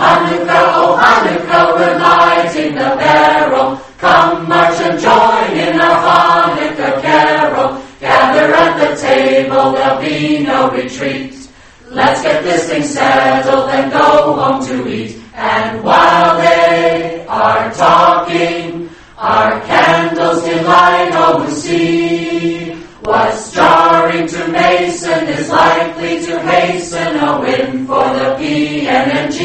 Hanukkah, oh Hanukkah, we're lighting the barrel. Come march and join in our Hanukkah carol. Gather at the table, there'll be no retreat. Let's get this thing settled and go home to eat. And while they are talking, our candles delight all who see. What's jarring to Mason is likely to hasten a win for the PNNG.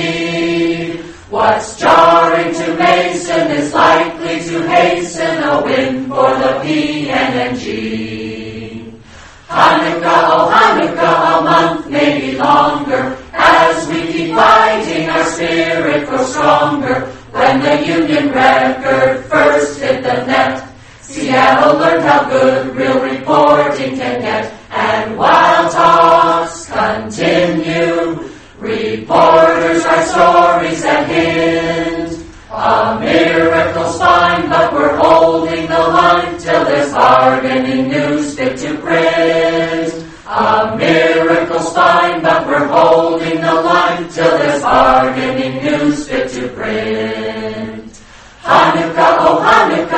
What's jarring to Mason is likely to hasten a win for the PNNG. Hanukkah, oh Hanukkah, a month, maybe longer, as we keep fighting, our spirit grows stronger. When the Union record first hit the net, Seattle learned how good real reporting can get. And while talks continue, reporters write stories that hint. A miracle's fine, but we're holding the line till there's bargaining news fit to print. A miracle's fine, but we're holding the line till there's bargaining news fit to print. Hanukkah, oh Hanukkah,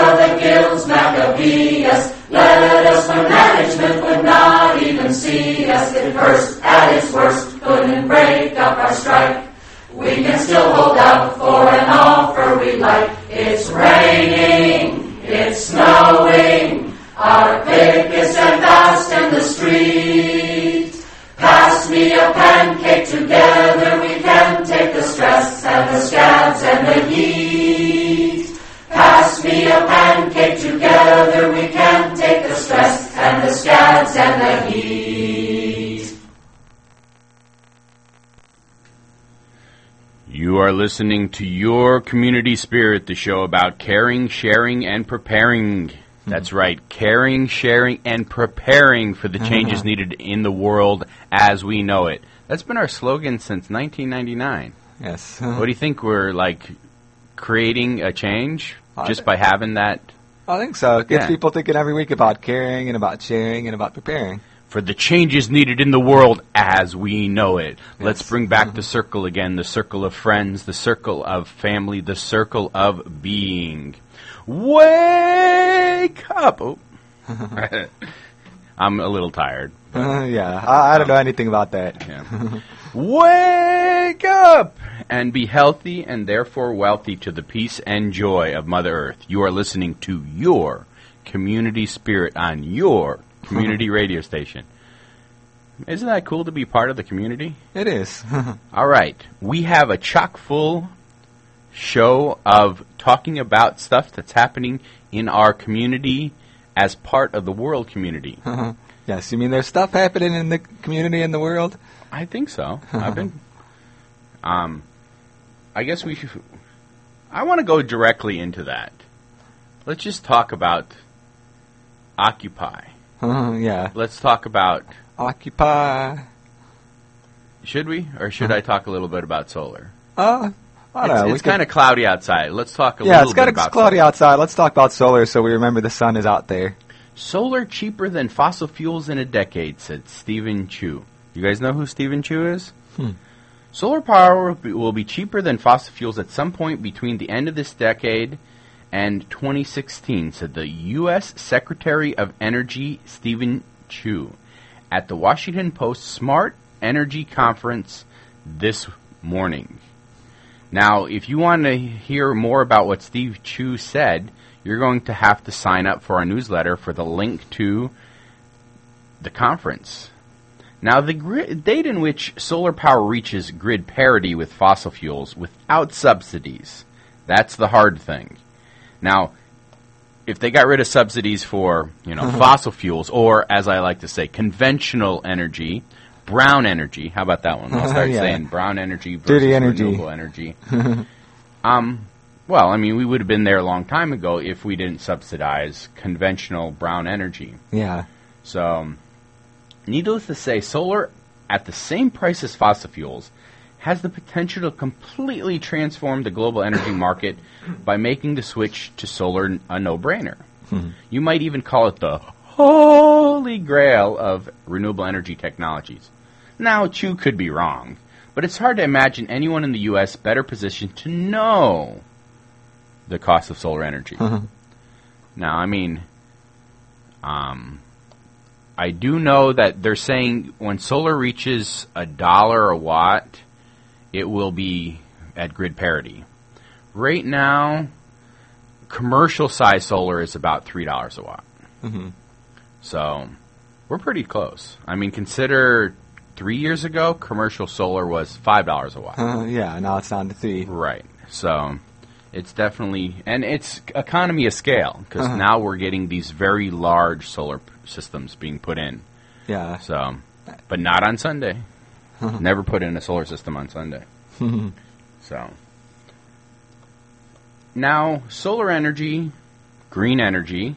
guilds Maccabeus, let us when management would not even see us at first, at its worst, couldn't break up our strike. We can still hold out for an offer we like. It's raining, it's snowing, our pick is stand fast in the street. Pass me a pancake, together we can take the stress and the scabs and the heat. Pass me a pancake, together we can take the stress and the scabs and the heat. You are listening to Your Community Spirit, the show about caring, sharing, and preparing. Hmm. That's right, caring, sharing, and preparing for the changes needed in the world as we know it. That's been our slogan since 1999. Yes. What do you think? We're like creating a change I just by having that I think so. It gets Yeah. people thinking every week about caring and about sharing and about preparing. for the changes needed in the world as we know it. Let's bring back the mm-hmm. circle again, the circle of friends, the circle of family, the circle of being. Wake up! Oh. I'm a little tired. yeah, I, I don't um, know anything about that. Yeah. Wake up and be healthy and therefore wealthy to the peace and joy of Mother Earth. You are listening to your community spirit on your community radio station. Isn't that cool to be part of the community? It is. All right. We have a chock full show of talking about stuff that's happening in our community as part of the world community. yes, you mean there's stuff happening in the community and the world? I think so. I've been. Um, I guess we should. I want to go directly into that. Let's just talk about Occupy. yeah. Let's talk about. Occupy. Should we, or should I talk a little bit about solar? Uh, I don't. It's, it's kind of cloudy outside. Let's talk a yeah, little it's bit it's about cloudy solar. outside. Let's talk about solar so we remember the sun is out there. Solar cheaper than fossil fuels in a decade, said Steven Chu. You guys know who Steven Chu is? Hmm. Solar power will be, will be cheaper than fossil fuels at some point between the end of this decade and 2016, said the U.S. Secretary of Energy Steven Chu at the Washington Post Smart Energy Conference this morning. Now, if you want to hear more about what Steve Chu said, you're going to have to sign up for our newsletter for the link to the conference. Now, the date in which solar power reaches grid parity with fossil fuels without subsidies, that's the hard thing. Now, if they got rid of subsidies for, you know, fossil fuels or as I like to say, conventional energy, brown energy, how about that one? I'll start Yeah. saying brown energy versus Dirty energy. renewable energy. um, well, I mean, we would have been there a long time ago if we didn't subsidize conventional brown energy. Yeah. So, um, needless to say, solar at the same price as fossil fuels has the potential to completely transform the global energy market by making the switch to solar a no-brainer. You might even call it the holy grail of renewable energy technologies. Now, Chu could be wrong, But it's hard to imagine anyone in the U.S. better positioned to know the cost of solar energy. now, I mean, um, I do know that they're saying when solar reaches a dollar a watt, it will be at grid parity. Right now, commercial size solar is about three dollars a watt. Mhm. So we're pretty close. I mean, consider three years ago, commercial solar was five dollars a watt. Uh, yeah, now it's down to three. Right. So it's definitely and it's economy of scale because Uh-huh. now we're getting these very large solar p- systems being put in. Yeah. So, but not on Sunday. Never put in a solar system on Sunday. so now solar energy, green energy.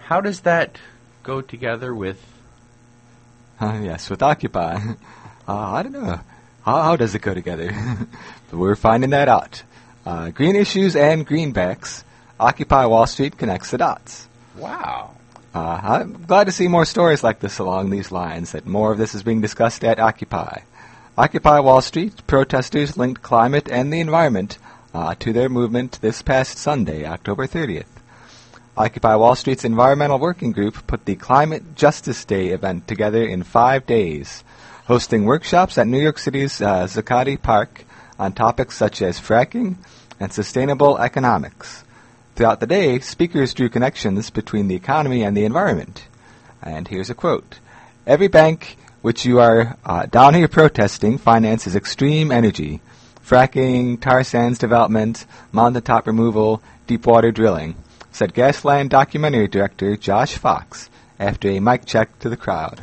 How does that go together with? Uh, yes, with Occupy. Uh, I don't know. How, how does it go together? but we're finding that out. Uh, green issues and greenbacks. Occupy Wall Street connects the dots. Wow. Uh, I'm glad to see more stories like this along these lines, that more of this is being discussed at Occupy. Occupy Wall Street protesters linked climate and the environment uh, to their movement this past Sunday, October 30th. Occupy Wall Street's Environmental Working Group put the Climate Justice Day event together in five days, hosting workshops at New York City's uh, Zuccotti Park on topics such as fracking and sustainable economics. Throughout the day, speakers drew connections between the economy and the environment. And here's a quote Every bank which you are uh, down here protesting finances extreme energy, fracking, tar sands development, mountaintop removal, deep water drilling, said Gasland documentary director Josh Fox after a mic check to the crowd.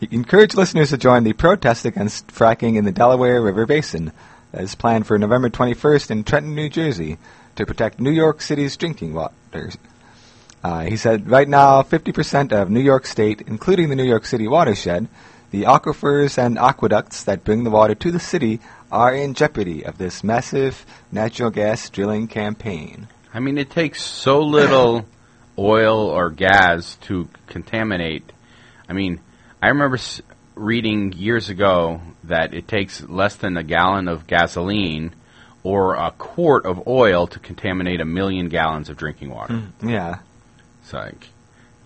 He encouraged listeners to join the protest against fracking in the Delaware River Basin that is planned for November 21st in Trenton, New Jersey, to protect New York City's drinking water. Uh, he said, right now, 50% of New York State, including the New York City watershed, the aquifers and aqueducts that bring the water to the city, are in jeopardy of this massive natural gas drilling campaign. I mean, it takes so little oil or gas to contaminate. I mean, I remember reading years ago that it takes less than a gallon of gasoline or a quart of oil to contaminate a million gallons of drinking water. Yeah, It's like,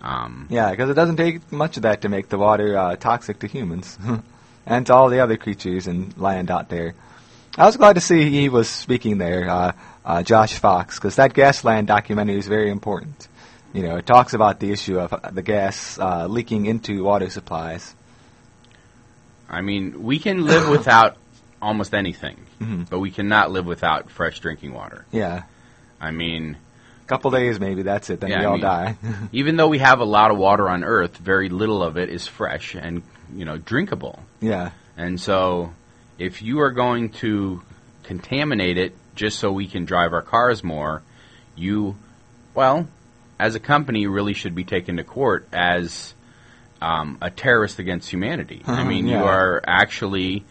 um, yeah, because it doesn't take much of that to make the water uh, toxic to humans and to all the other creatures and land out there. I was glad to see he was speaking there, uh, uh, Josh Fox, because that Gasland documentary is very important. You know, it talks about the issue of uh, the gas uh, leaking into water supplies. I mean, we can live without almost anything, Mhm. but we cannot live without fresh drinking water. Yeah, I mean, a couple days maybe, that's it, then Yeah, we I all mean- die. even though we have a lot of water on Earth, very little of it is fresh and you know drinkable. yeah, And so, if you are going to contaminate it just so we can drive our cars more, you, well, as a company, really should be taken to court as um, a terrorist against humanity. I Uh-huh, mean, yeah. you are actually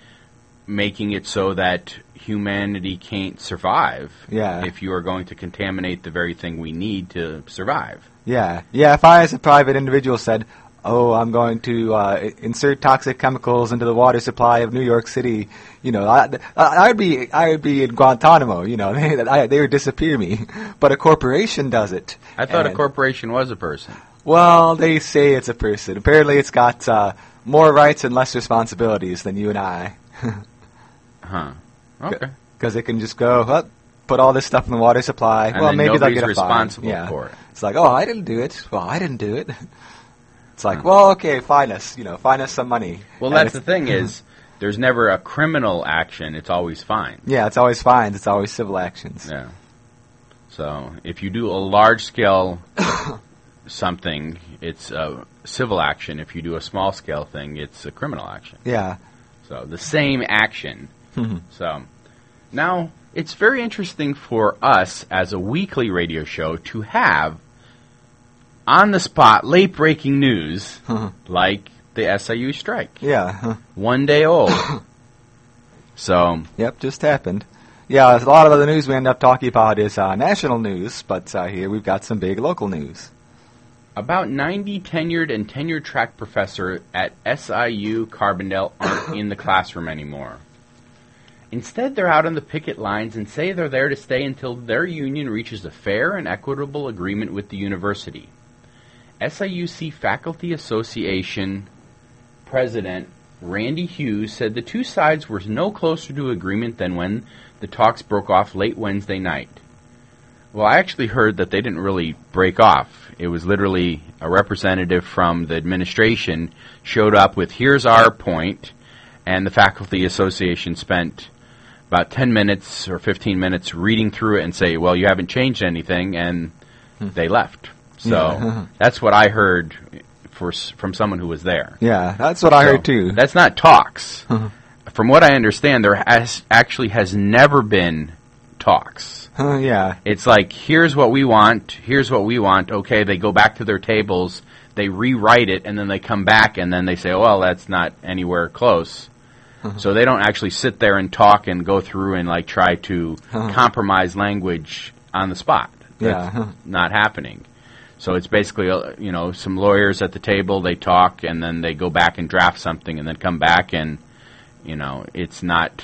making it so that humanity can't survive Yeah. if you are going to contaminate the very thing we need to survive. yeah, yeah. If I, as a private individual, said, "Oh, I'm going to uh, insert toxic chemicals into the water supply of New York City," you know, I, I would be, I would be in Guantanamo. You know, they, I, they would disappear me. But a corporation does it. I thought a corporation was a person. Well, they say it's a person. Apparently, it's got uh, more rights and less responsibilities than you and I. Huh. Okay. Because it can just go, up, put all this stuff in the water supply. And well, maybe they'll get a fine. yeah. for it. It's like, oh, I didn't do it. Well, I didn't do it. It's like, well, okay, fine us. You know, fine us some money. Well, And that's the thing is, there's never a criminal action. It's always fine. Yeah, it's always fines. It's always civil actions. Yeah. So if you do a large scale something, it's a civil action. If you do a small scale thing, it's a criminal action. Yeah. So the same action. Mhm. So now it's very interesting for us as a weekly radio show to have on the spot late breaking news like the SIU strike. yeah. One day old. so Yep, just happened. Yeah, a lot of the news we end up talking about is uh, national news, but uh, here we've got some big local news. About 90 tenured and tenured track professor at SIU Carbondale aren't in the classroom anymore. Instead, they're out on the picket lines and say they're there to stay until their union reaches a fair and equitable agreement with the university. SIUC Faculty Association President Randy Hughes said the two sides were no closer to agreement than when the talks broke off late Wednesday night. Well, I actually heard that they didn't really break off. It was literally a representative from the administration showed up with, here's our point, and the faculty association spent about 10 minutes or 15 minutes reading through it and say, well, you haven't changed anything, and hmm. they left. So Yeah. that's what I heard for, from someone who was there. Yeah, that's what I So, heard too. That's not talks. Uh-huh. From what I understand, there has actually has never been talks. Uh, yeah, It's like here's what we want, here's what we want. Okay, they go back to their tables, they rewrite it, and then they come back and then they say, well, that's not anywhere close. Uh-huh. So they don't actually sit there and talk and go through and like try to uh-huh. compromise language on the spot. That's Yeah. not happening. So it's basically, uh, you know, some lawyers at the table, they talk, and then they go back and draft something, and then come back, and, you know, it's not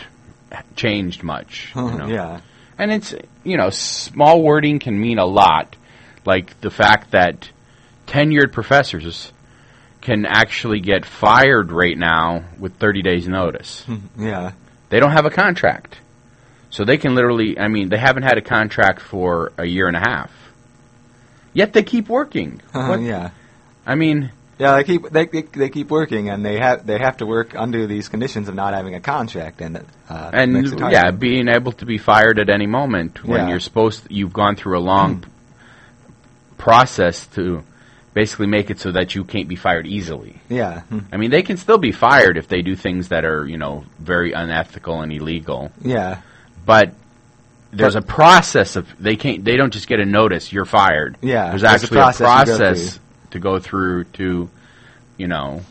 changed much. You know? yeah, And it's, you know, small wording can mean a lot. Like the fact that tenured professors can actually get fired right now with 30 days notice. yeah, They don't have a contract. So they can literally, I mean, they haven't had a contract for a year and a half. Yet they keep working. What- yeah. I mean, Yeah, they keep they, they they keep working, and they have they have to work under these conditions of not having a contract, and uh, and makes it hard. yeah, being able to be fired at any moment when Yeah. you're supposed, you've gone through a long process to basically make it so that you can't be fired easily. yeah, hmm. I mean, they can still be fired if they do things that are, you know, very unethical and illegal. yeah, But there's a process of they can't. They don't just get a notice. You're fired. Yeah, there's there's a actually a process you go to go through to, you know,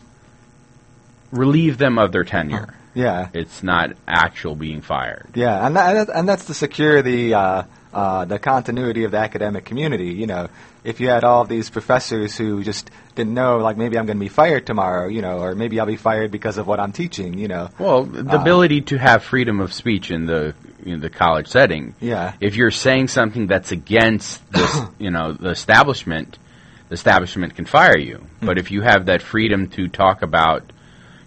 relieve them of their tenure. yeah, It's not actual being fired. yeah, and that, and that's to secure the uh, uh, the continuity of the academic community. You know, if you had all these professors who just didn't know, like maybe I'm going to be fired tomorrow, you know, or maybe I'll be fired because of what I'm teaching, you know. Well, the Uh, ability to have freedom of speech in the in the college setting. Yeah. If you're saying something that's against the you know the establishment, the establishment can fire you. But if you have that freedom to talk about,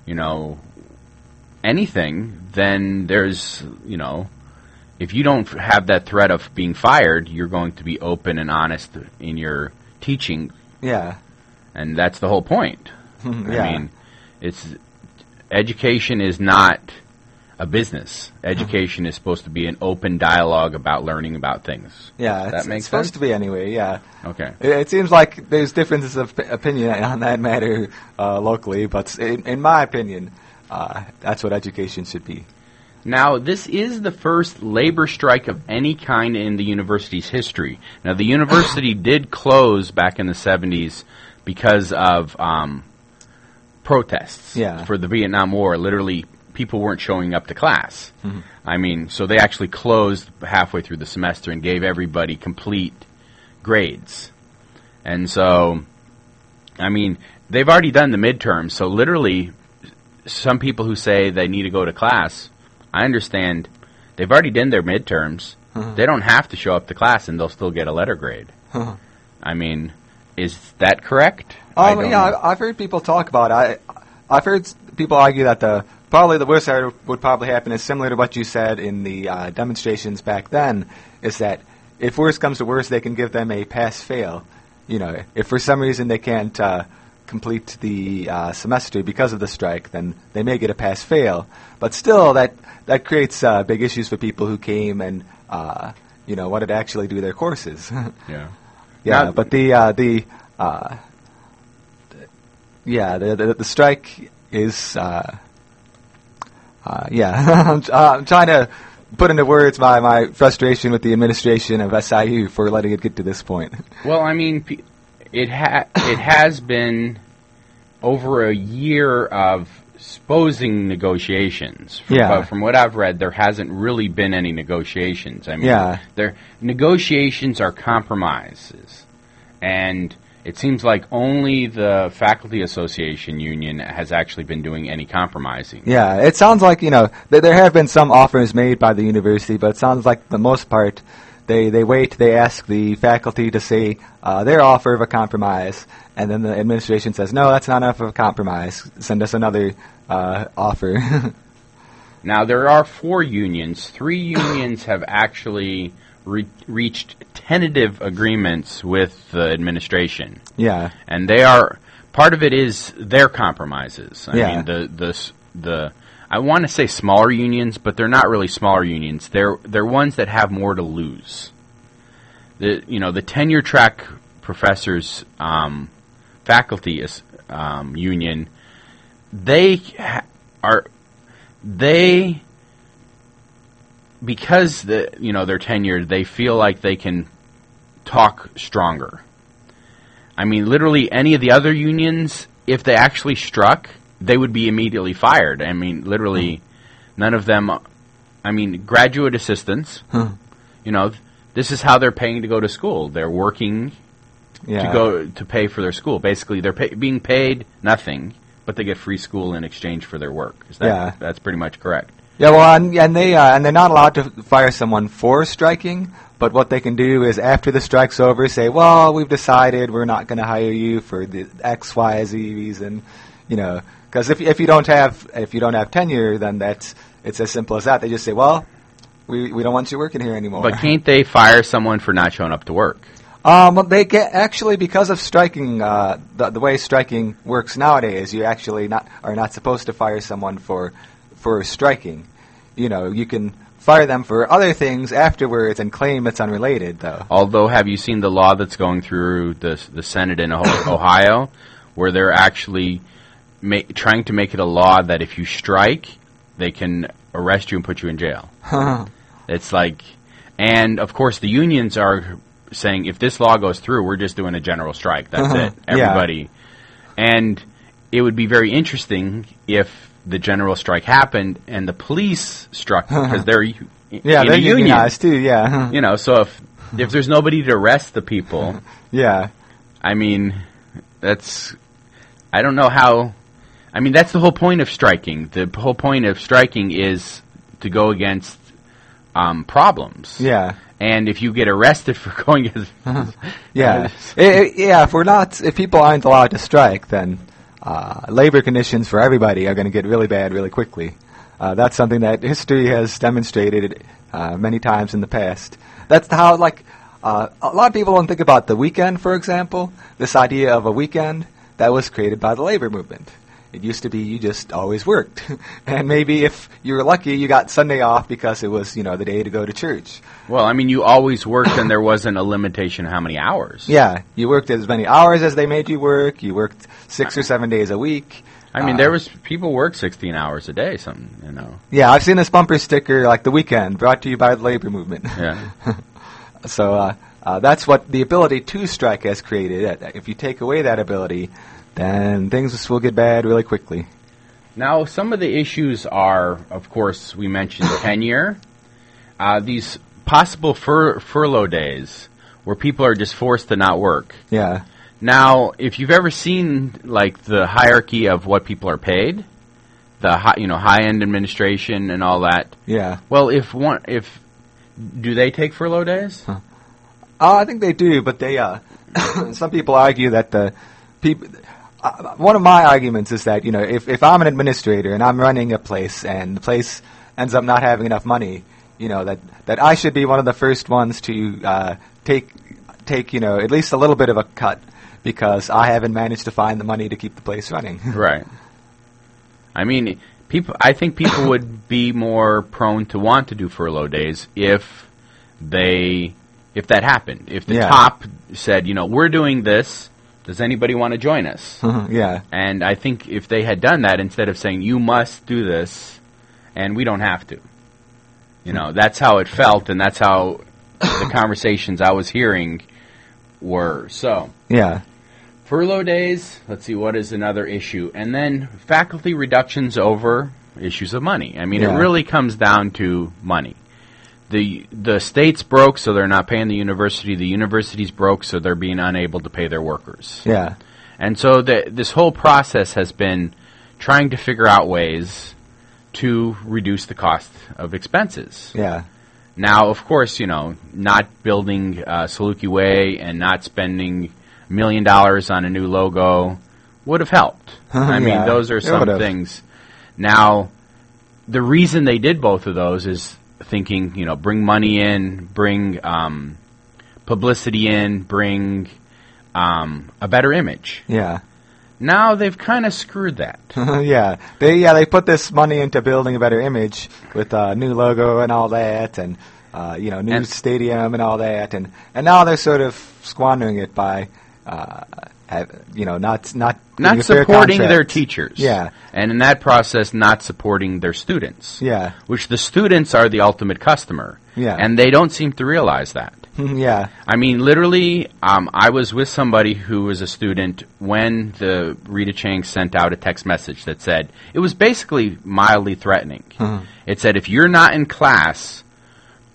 you know, anything, then there's you know, if you don't have that threat of being fired, you're going to be open and honest in your teaching, Yeah, and that's the whole point. yeah. I mean, it's education is not a business. Education is supposed to be an open dialogue about learning about things. yeah, that it's, make it's supposed sense? to be anyway. Yeah. Okay. It, it seems like there's differences of p- opinion on that matter uh, locally, but in, in my opinion, uh, that's what education should be. Now, this is the first labor strike of any kind in the university's history. Now, the university did close back in the 70s because of um, protests Yeah. for the Vietnam War. Literally, people weren't showing up to class. I mean, so they actually closed halfway through the semester and gave everybody complete grades. And so, I mean, they've already done the midterms, so literally, some people who say they need to go to class, I understand they've already done their midterms. They don't have to show up to class and they'll still get a letter grade. I mean, is that correct? I Um, don't yeah. I, I've heard people talk about it. I, I've heard people argue that the probably the worst that would probably happen is similar to what you said in the uh, demonstrations back then. Is that if worse comes to worse, they can give them a pass-fail. You know, if for some reason they can't uh, complete the uh, semester because of the strike, then they may get a pass-fail. But still, that that creates uh, big issues for people who came and uh, you know wanted to actually do their courses. yeah. Yeah, Now- but the uh, the uh, yeah the, the the strike is uh, uh, yeah. I'm, uh, I'm trying to put into words my, my frustration with the administration of SIU for letting it get to this point. Well, I mean, it ha- it has been over a year of supposing negotiations. From, Yeah. But from what I've read, there hasn't really been any negotiations. I mean, Yeah. there negotiations are compromises, and it seems like only the faculty association union has actually been doing any compromising. Yeah, it sounds like you know th- there have been some offers made by the university, but it sounds like the most part they they wait, they ask the faculty to say uh, their offer of a compromise, and then the administration says no, that's not enough of a compromise. Send us another uh, offer. Now there are four unions. Three unions have actually re- reached tentative agreements with the administration. yeah, and they are part of it is their compromises. I Yeah. mean the the the I want to say smaller unions, but they're not really smaller unions. They're they're ones that have more to lose. The you know the tenure track professors um, faculty is, um, union they ha- are they because the you know they're tenured they feel like they can talk stronger. I mean, literally any of the other unions, if they actually struck, they would be immediately fired. I mean, literally, none of them. I mean, graduate assistants. You know, this is how they're paying to go to school. They're working yeah. to go to pay for their school. Basically, they're pay, being paid nothing, but they get free school in exchange for their work. Is that, Yeah. that's pretty much correct. Yeah, well, and, and they uh, and they're not allowed to fire someone for striking. But what they can do is, after the strike's over, say, "Well, we've decided we're not going to hire you for the X, Y, Z reason." You know, because if if you don't have if you don't have tenure, then that's it's as simple as that. They just say, "Well, we we don't want you working here anymore." But can't they fire someone for not showing up to work? Um, well, they get actually because of striking. Uh, the, the way striking works nowadays, you actually not are not supposed to fire someone for for striking. You know, you can fire them for other things afterwards and claim it's unrelated, though. Although, have you seen the law that's going through the the Senate in Ohio where they're actually ma- trying to make it a law that if you strike, they can arrest you and put you in jail? It's like, and of course, the unions are saying if this law goes through, we're just doing a general strike. That's uh-huh. it, Yeah. everybody. And it would be very interesting if the general strike happened and the police struck uh-huh. because they're yeah, in they're a union. unionized too. Yeah, uh-huh. You know, so if if there's nobody to arrest the people, yeah, I mean, that's I don't know how. I mean, that's the whole point of striking. The whole point of striking is to go against um, problems. yeah. And if you get arrested for going against, Yeah, I- I- yeah. If we're not, if people aren't allowed to strike, then uh, labor conditions for everybody are going to get really bad really quickly. Uh, that's something that history has demonstrated uh, many times in the past. That's how, like, uh, a lot of people don't think about the weekend, for example. This idea of a weekend that was created by the labor movement. It used to be you just always worked, and maybe if you were lucky, you got Sunday off because it was, you know, the day to go to church. well, I mean, you always worked, and there wasn't a limitation how many hours. Yeah, you worked as many hours as they made you work. You worked six or seven days a week. I mean, Uh, there was people work 16 hours a day. Something, you know. Yeah, I've seen this bumper sticker like the weekend brought to you by the labor movement. Yeah. so uh, uh, that's what the ability to strike has created. Uh, If you take away that ability, then things will get bad really quickly. Now, some of the issues are, of course, we mentioned tenure. Uh, these possible fur- furlough days where people are just forced to not work. Yeah, Now, if you've ever seen like the hierarchy of what people are paid, the high, you know high end administration and all that. yeah. Well, if one if do they take furlough days? Uh, I think they do, but they. Uh, some people argue that the people. Uh, one of my arguments is that you know if if I'm an administrator and I'm running a place and the place ends up not having enough money, you know that that I should be one of the first ones to uh, take take you know at least a little bit of a cut because I haven't managed to find the money to keep the place running. Right. I mean, people. I think people would be more prone to want to do furlough days if they if that happened. If the Yeah. top said, you know, we're doing this. Does anybody want to join us? yeah, And I think if they had done that instead of saying you must do this and we don't have to. You know, that's how it felt and that's how the conversations I was hearing were. So, yeah, furlough days, let's see what is another issue. And then faculty reductions over issues of money. I mean, Yeah. it really comes down to money. The the state's broke, so they're not paying the university. The university's broke, so they're being unable to pay their workers. Yeah. And so the, this whole process has been trying to figure out ways to reduce the cost of expenses. Yeah. Now, of course, you know, not building uh, Saluki Way and not spending a million dollars on a new logo would have helped. I mean, Yeah, those are some things. Now, the reason they did both of those is thinking, you know, bring money in, bring um, publicity in, bring um, a better image. Yeah. Now they've kind of screwed that. yeah, they yeah they put this money into building a better image with a new logo and all that, and uh, you know new And- stadium and all that, and and now they're sort of squandering it by, uh, have, you know, not not not supporting their teachers. Yeah. And in that process, not supporting their students. Yeah, Which the students are the ultimate customer. Yeah. And they don't seem to realize that. yeah, I mean, literally, um, I was with somebody who was a student when the Rita Cheng sent out a text message that said, it was basically mildly threatening. It said, if you're not in class,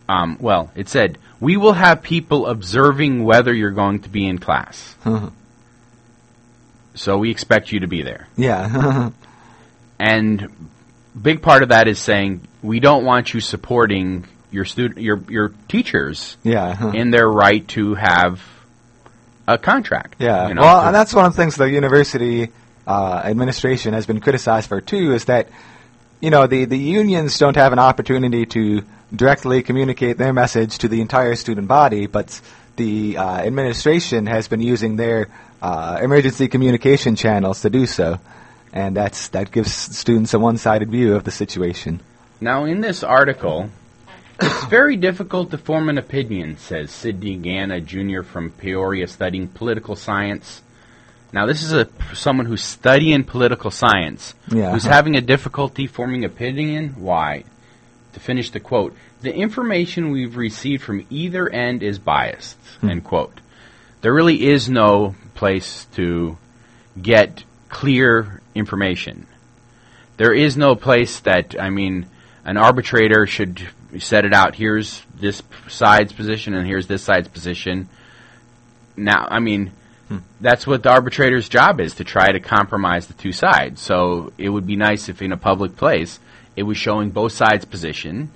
um, well, it said, we will have people observing whether you're going to be in class. So we expect you to be there. yeah, And big part of that is saying, we don't want you supporting your student, your, your teachers yeah. in their right to have a contract. Yeah, you know, well, and that's one of the things the university uh, administration has been criticized for too, is that you know the the unions don't have an opportunity to directly communicate their message to the entire student body, but the uh, administration has been using their uh, emergency communication channels to do so, and that's that gives students a one-sided view of the situation. now in this article, it's very difficult to form an opinion, says Sidney Ganna Jr. from Peoria, studying political science. Now, this is a someone who's studying political science, Yeah. who's having a difficulty forming opinion. Why? To finish the quote, the information we've received from either end is biased. End quote. There really is no place to get clear information. There is no place that I mean, an arbitrator should set it out. Here's this side's position, and here's this side's position. Now, I mean, hmm. that's what the arbitrator's job is to try to compromise the two sides. So it would be nice if, in a public place, it was showing both sides' position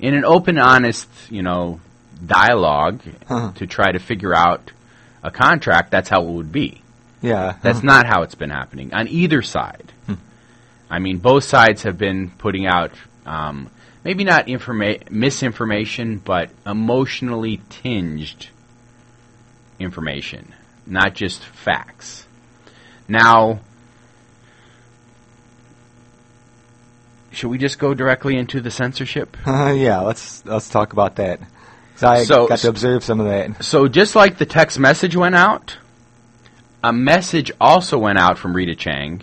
in an open, honest, you know, dialogue uh-huh. to try to figure out a contract. That's how it would be. Yeah, That's not how it's been happening on either side. I mean, both sides have been putting out um, maybe not informa- misinformation, but emotionally tinged information, not just facts. Now, should we just go directly into the censorship? yeah. Let's let's talk about that. 'Cause I So- got to observe some of that. So just like the text message went out, a message also went out from Rita Cheng.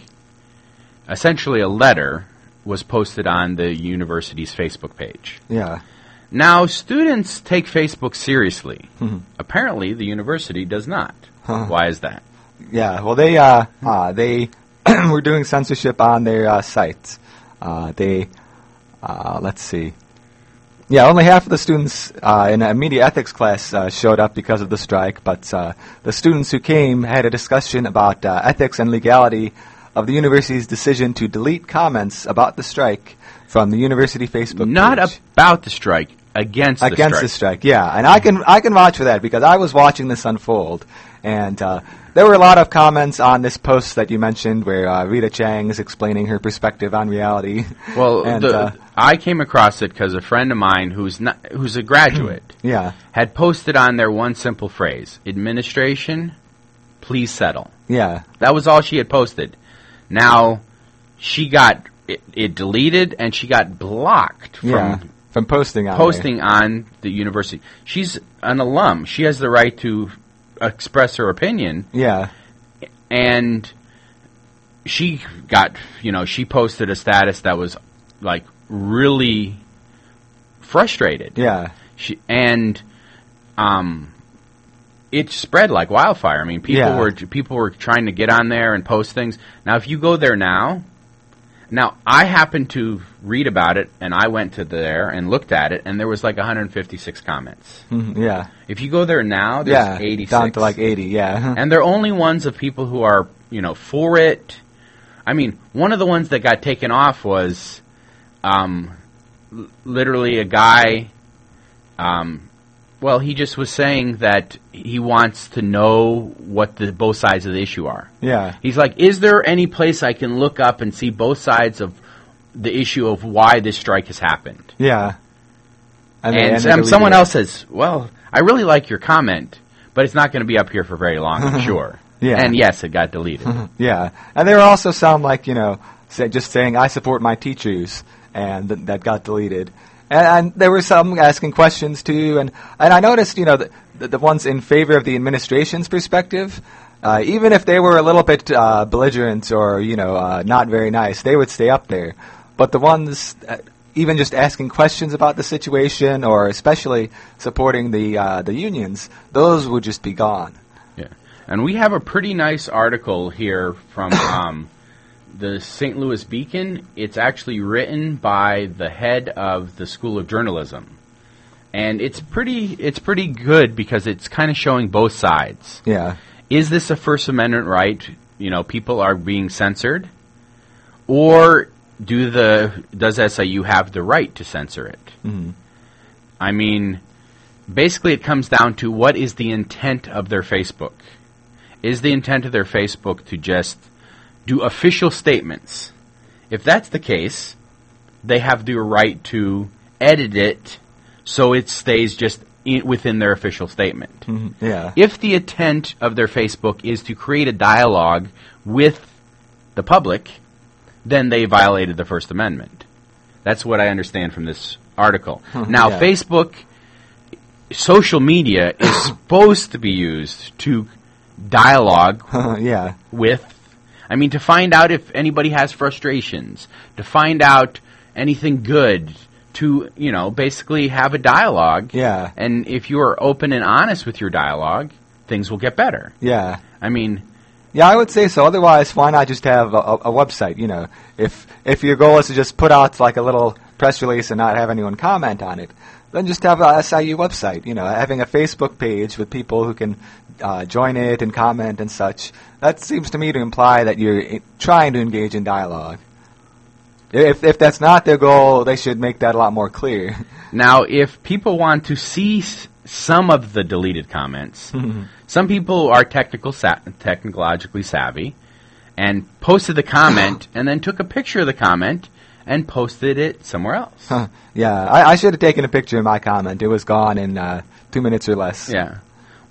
Essentially, a letter was posted on the university's Facebook page. Yeah, Now, students take Facebook seriously. Mhm. Apparently, the university does not. Huh. Why is that? Yeah, well, they uh, uh they were doing censorship on their uh, sites. Uh, they uh, let's see. Yeah, only half of the students uh, in a media ethics class uh, showed up because of the strike, but uh, the students who came had a discussion about uh, ethics and legality of the university's decision to delete comments about the strike from the university Facebook Not page about the strike, against, against the the strike. strike. Yeah, and I can I can vouch for that because I was watching this unfold, and uh, there were a lot of comments on this post that you mentioned where uh, Rita Cheng is explaining her perspective on reality. Well, and the, uh, I came across it because a friend of mine who's not, who's a graduate yeah, had posted on there one simple phrase: "Administration, please settle." yeah, That was all she had posted. Now, she got it, it deleted and she got blocked from yeah, from posting on there. posting on the university. She's an alum. She has the right to express her opinion, Yeah, and she got you know she posted a status that was like really frustrated. yeah, She, and um, it spread like wildfire. I mean, people Yeah. were people were trying to get on there and post things. Now, if you go there now, Now, I happened to read about it, and I went to there and looked at it, and there was like 156 comments. Mhm, yeah. If you go there now, there's Yeah. 86. Down to like 80, yeah. and they're only ones of people who are, you know, for it. I mean, one of the ones that got taken off was, um, l- literally a guy. Um, well, he just was saying that he wants to know what the both sides of the issue are. yeah. He's like, is there any place I can look up and see both sides of the issue of why this strike has happened? Yeah. And, some, someone else says, well, I really like your comment, but it's not going to be up here for very long, I'm sure. Yeah. And yes, it got deleted. Yeah, and there also some like you know say, just saying I support my teachers, and th- that got deleted. And, and there were some asking questions too, and and I noticed you know the, the, ones in favor of the administration's perspective, uh, even if they were a little bit uh, belligerent or you know uh, not very nice, they would stay up there. But the ones uh, even just asking questions about the situation or especially supporting the uh, the unions, those would just be gone. Yeah. And we have a pretty nice article here from um, the St. Louis Beacon. It's actually written by the head of the School of Journalism. And it's pretty it's pretty good because it's kind of showing both sides. Yeah. Is this a First Amendment right? You know, people are being censored, or do the does SIU have the right to censor it? Mhm. I mean, basically, it comes down to what is the intent of their Facebook. Is the intent of their Facebook to just do official statements? If that's the case, they have the right to edit it so it stays just in, within their official statement. Mhm. Yeah. If the intent of their Facebook is to create a dialogue with the public, then they violated the First Amendment. That's what I understand from this article. now, yeah. Facebook, social media is supposed to be used to dialogue yeah. with, I mean, to find out if anybody has frustrations, to find out anything good, to, you know, basically have a dialogue. Yeah. And if you are open and honest with your dialogue, things will get better. Yeah. I mean, Yeah, I would say so. Otherwise, why not just have a, a, a website? You know, if if your goal is to just put out like a little press release and not have anyone comment on it, then just have a SIU website. You know, having a Facebook page with people who can uh, join it and comment and such. That seems to me to imply that you're trying to engage in dialogue. If if that's not their goal, they should make that a lot more clear. now if people want to see some of the deleted comments, some people are technical sa- technologically savvy and posted the comment and then took a picture of the comment and posted it somewhere else. Huh. yeah, I, I should have taken a picture of my comment. It was gone in uh, two minutes or less. Yeah.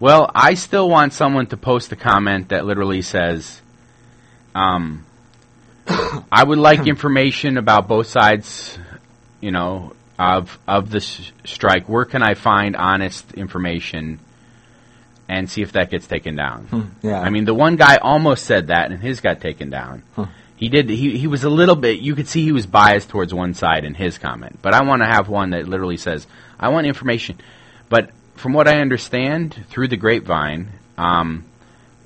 Well, I still want someone to post a comment that literally says, um, I would like information about both sides, you know, of of the s- strike. Where can I find honest information and see if that gets taken down? Yeah. I mean, the one guy almost said that, and his got taken down. He did. He he was a little bit. You could see he was biased towards one side in his comment. But I want to have one that literally says, "I want information." From what I understand through the grapevine, um,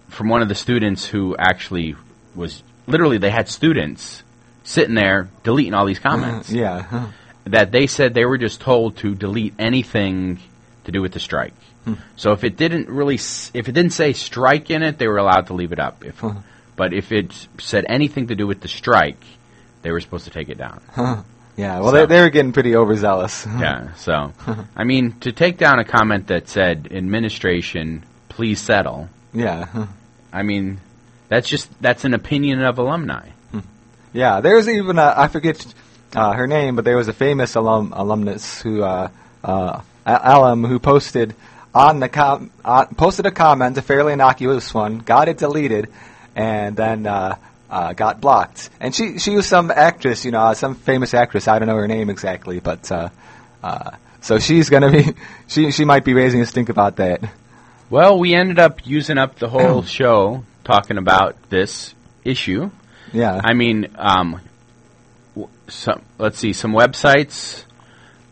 from one of the students who actually was literally, they had students sitting there deleting all these uh-huh. comments. yeah. Huh. That they said they were just told to delete anything to do with the strike. Hmm. So if it didn't really, s- if it didn't say strike in it, they were allowed to leave it up. If, uh-huh. but if it said anything to do with the strike, they were supposed to take it down. Yeah. Well, So- they, they were getting pretty overzealous. Yeah. So, I mean, to take down a comment that said administration, please settle. Yeah. I mean, that's just that's an opinion of alumni. Yeah, there's even a, I forget uh, her name, but there was a famous alum alumnus who uh, uh, alum who posted on the com- uh, posted a comment, a fairly innocuous one, got it deleted, and then uh, got blocked. And she she was some actress, you know, some famous actress. I don't know her name exactly, but uh, uh, so she's gonna be she she might be raising a stink about that. Well, we ended up using up the whole show talking about this issue. Yeah. I mean, um, w- some, let's see, some websites.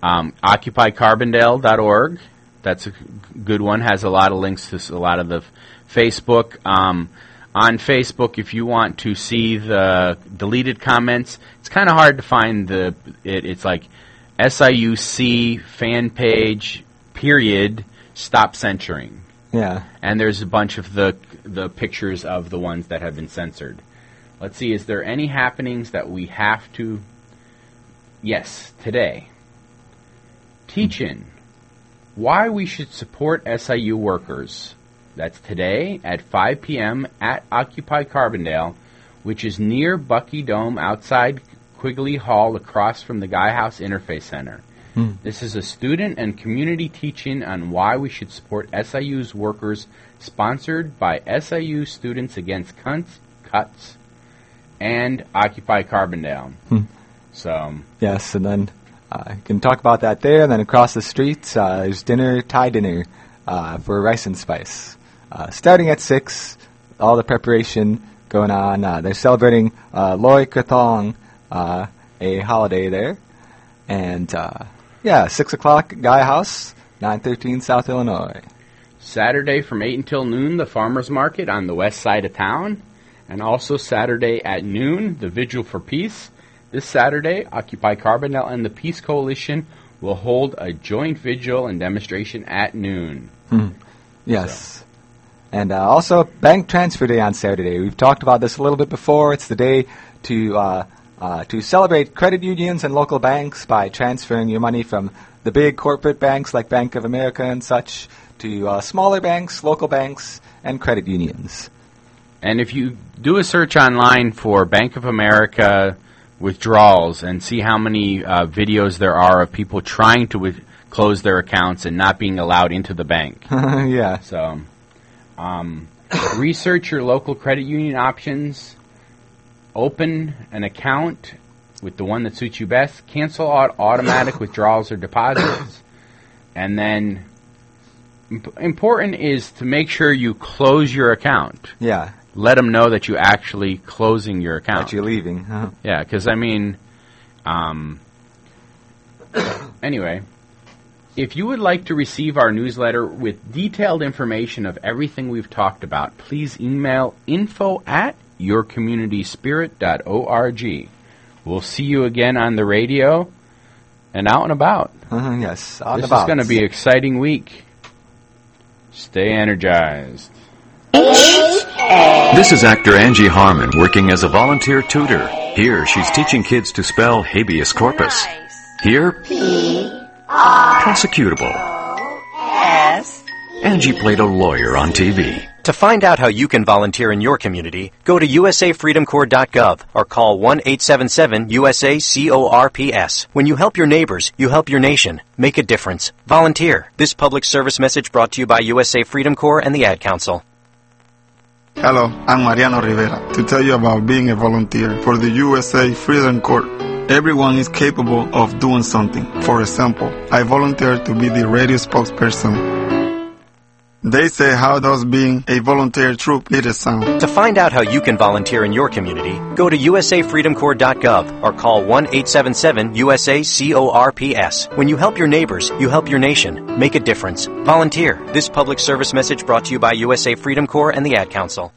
Um, OccupyCarbondale.org. That's a good one. Has a lot of links to a lot of the Facebook. Um, on Facebook if you want to see the deleted comments. It's kind of hard to find the. It, it's like SIUC fan page period stop censoring, Yeah. and there's a bunch of the the pictures of the ones that have been censored. Let's see. Is there any happenings that we have to? Yes, today. Teach in why we should support SIU workers. That's today at 5 p.m. at Occupy Carbondale, which is near Bucky Dome outside Quigley Hall across from the Gaia House Interfaith Center. This is a student and community teach-in on why we should support SIU's workers, sponsored by SIU Students Against Cunts, Cuts and Occupy Carbondale. So, Yes, and then uh, you can talk about that there. And then across the street, uh, there's dinner, Thai dinner uh, for Rice and Spice. Uh, starting at 6, all the preparation going on. Uh, they're celebrating uh, Loi Krathong, uh, a holiday there. And uh, yeah, 6 o'clock, Gaia House, 913 South Illinois. Saturday from 8 until noon, the farmers market on the west side of town. And also Saturday at noon, the Vigil for Peace. This Saturday, Occupy Carbondale and the Peace Coalition will hold a joint vigil and demonstration at noon. Yes. And uh, also, Bank Transfer Day on Saturday. We've talked about this a little bit before. It's the day to uh, uh, to celebrate credit unions and local banks by transferring your money from the big corporate banks like Bank of America and such to uh, smaller banks, local banks, and credit unions. And if you do a search online for Bank of America withdrawals and see how many uh, videos there are of people trying to with- close their accounts and not being allowed into the bank. yeah. So, um, research your local credit union options. Open an account with the one that suits you best. Cancel au- automatic withdrawals or deposits. And then, imp- important is to make sure you close your account. Yeah. Let them know that you're actually closing your account. That you're leaving. Uh-huh. Yeah, because I mean, um, anyway, if you would like to receive our newsletter with detailed information of everything we've talked about, please email info at yourcommunityspirit.org. We'll see you again on the radio and out and about. Uh-huh, yes. On this the is going to be an exciting week. Stay energized. This is actor Angie Harmon working as a volunteer tutor. Here, she's teaching kids to spell habeas corpus. Here, prosecutable. Yes. Angie played a lawyer on TV. To find out how you can volunteer in your community, go to usafreedomcorps.gov or call 1-877-USA-CORPS. When you help your neighbors, you help your nation. Make a difference. Volunteer. This public service message brought to you by USA Freedom Corps and the Ad Council. Hello, I'm Mariano Rivera to tell you about being a volunteer for the USA Freedom Corps. Everyone is capable of doing something. For example, I volunteered to be the radio spokesperson. They say how does being a volunteer troop leader sound? To find out how you can volunteer in your community, go to usafreedomcorps.gov or call 1-877-USA-CORPS. When you help your neighbors, you help your nation. Make a difference. Volunteer. This public service message brought to you by USA Freedom Corps and the Ad Council.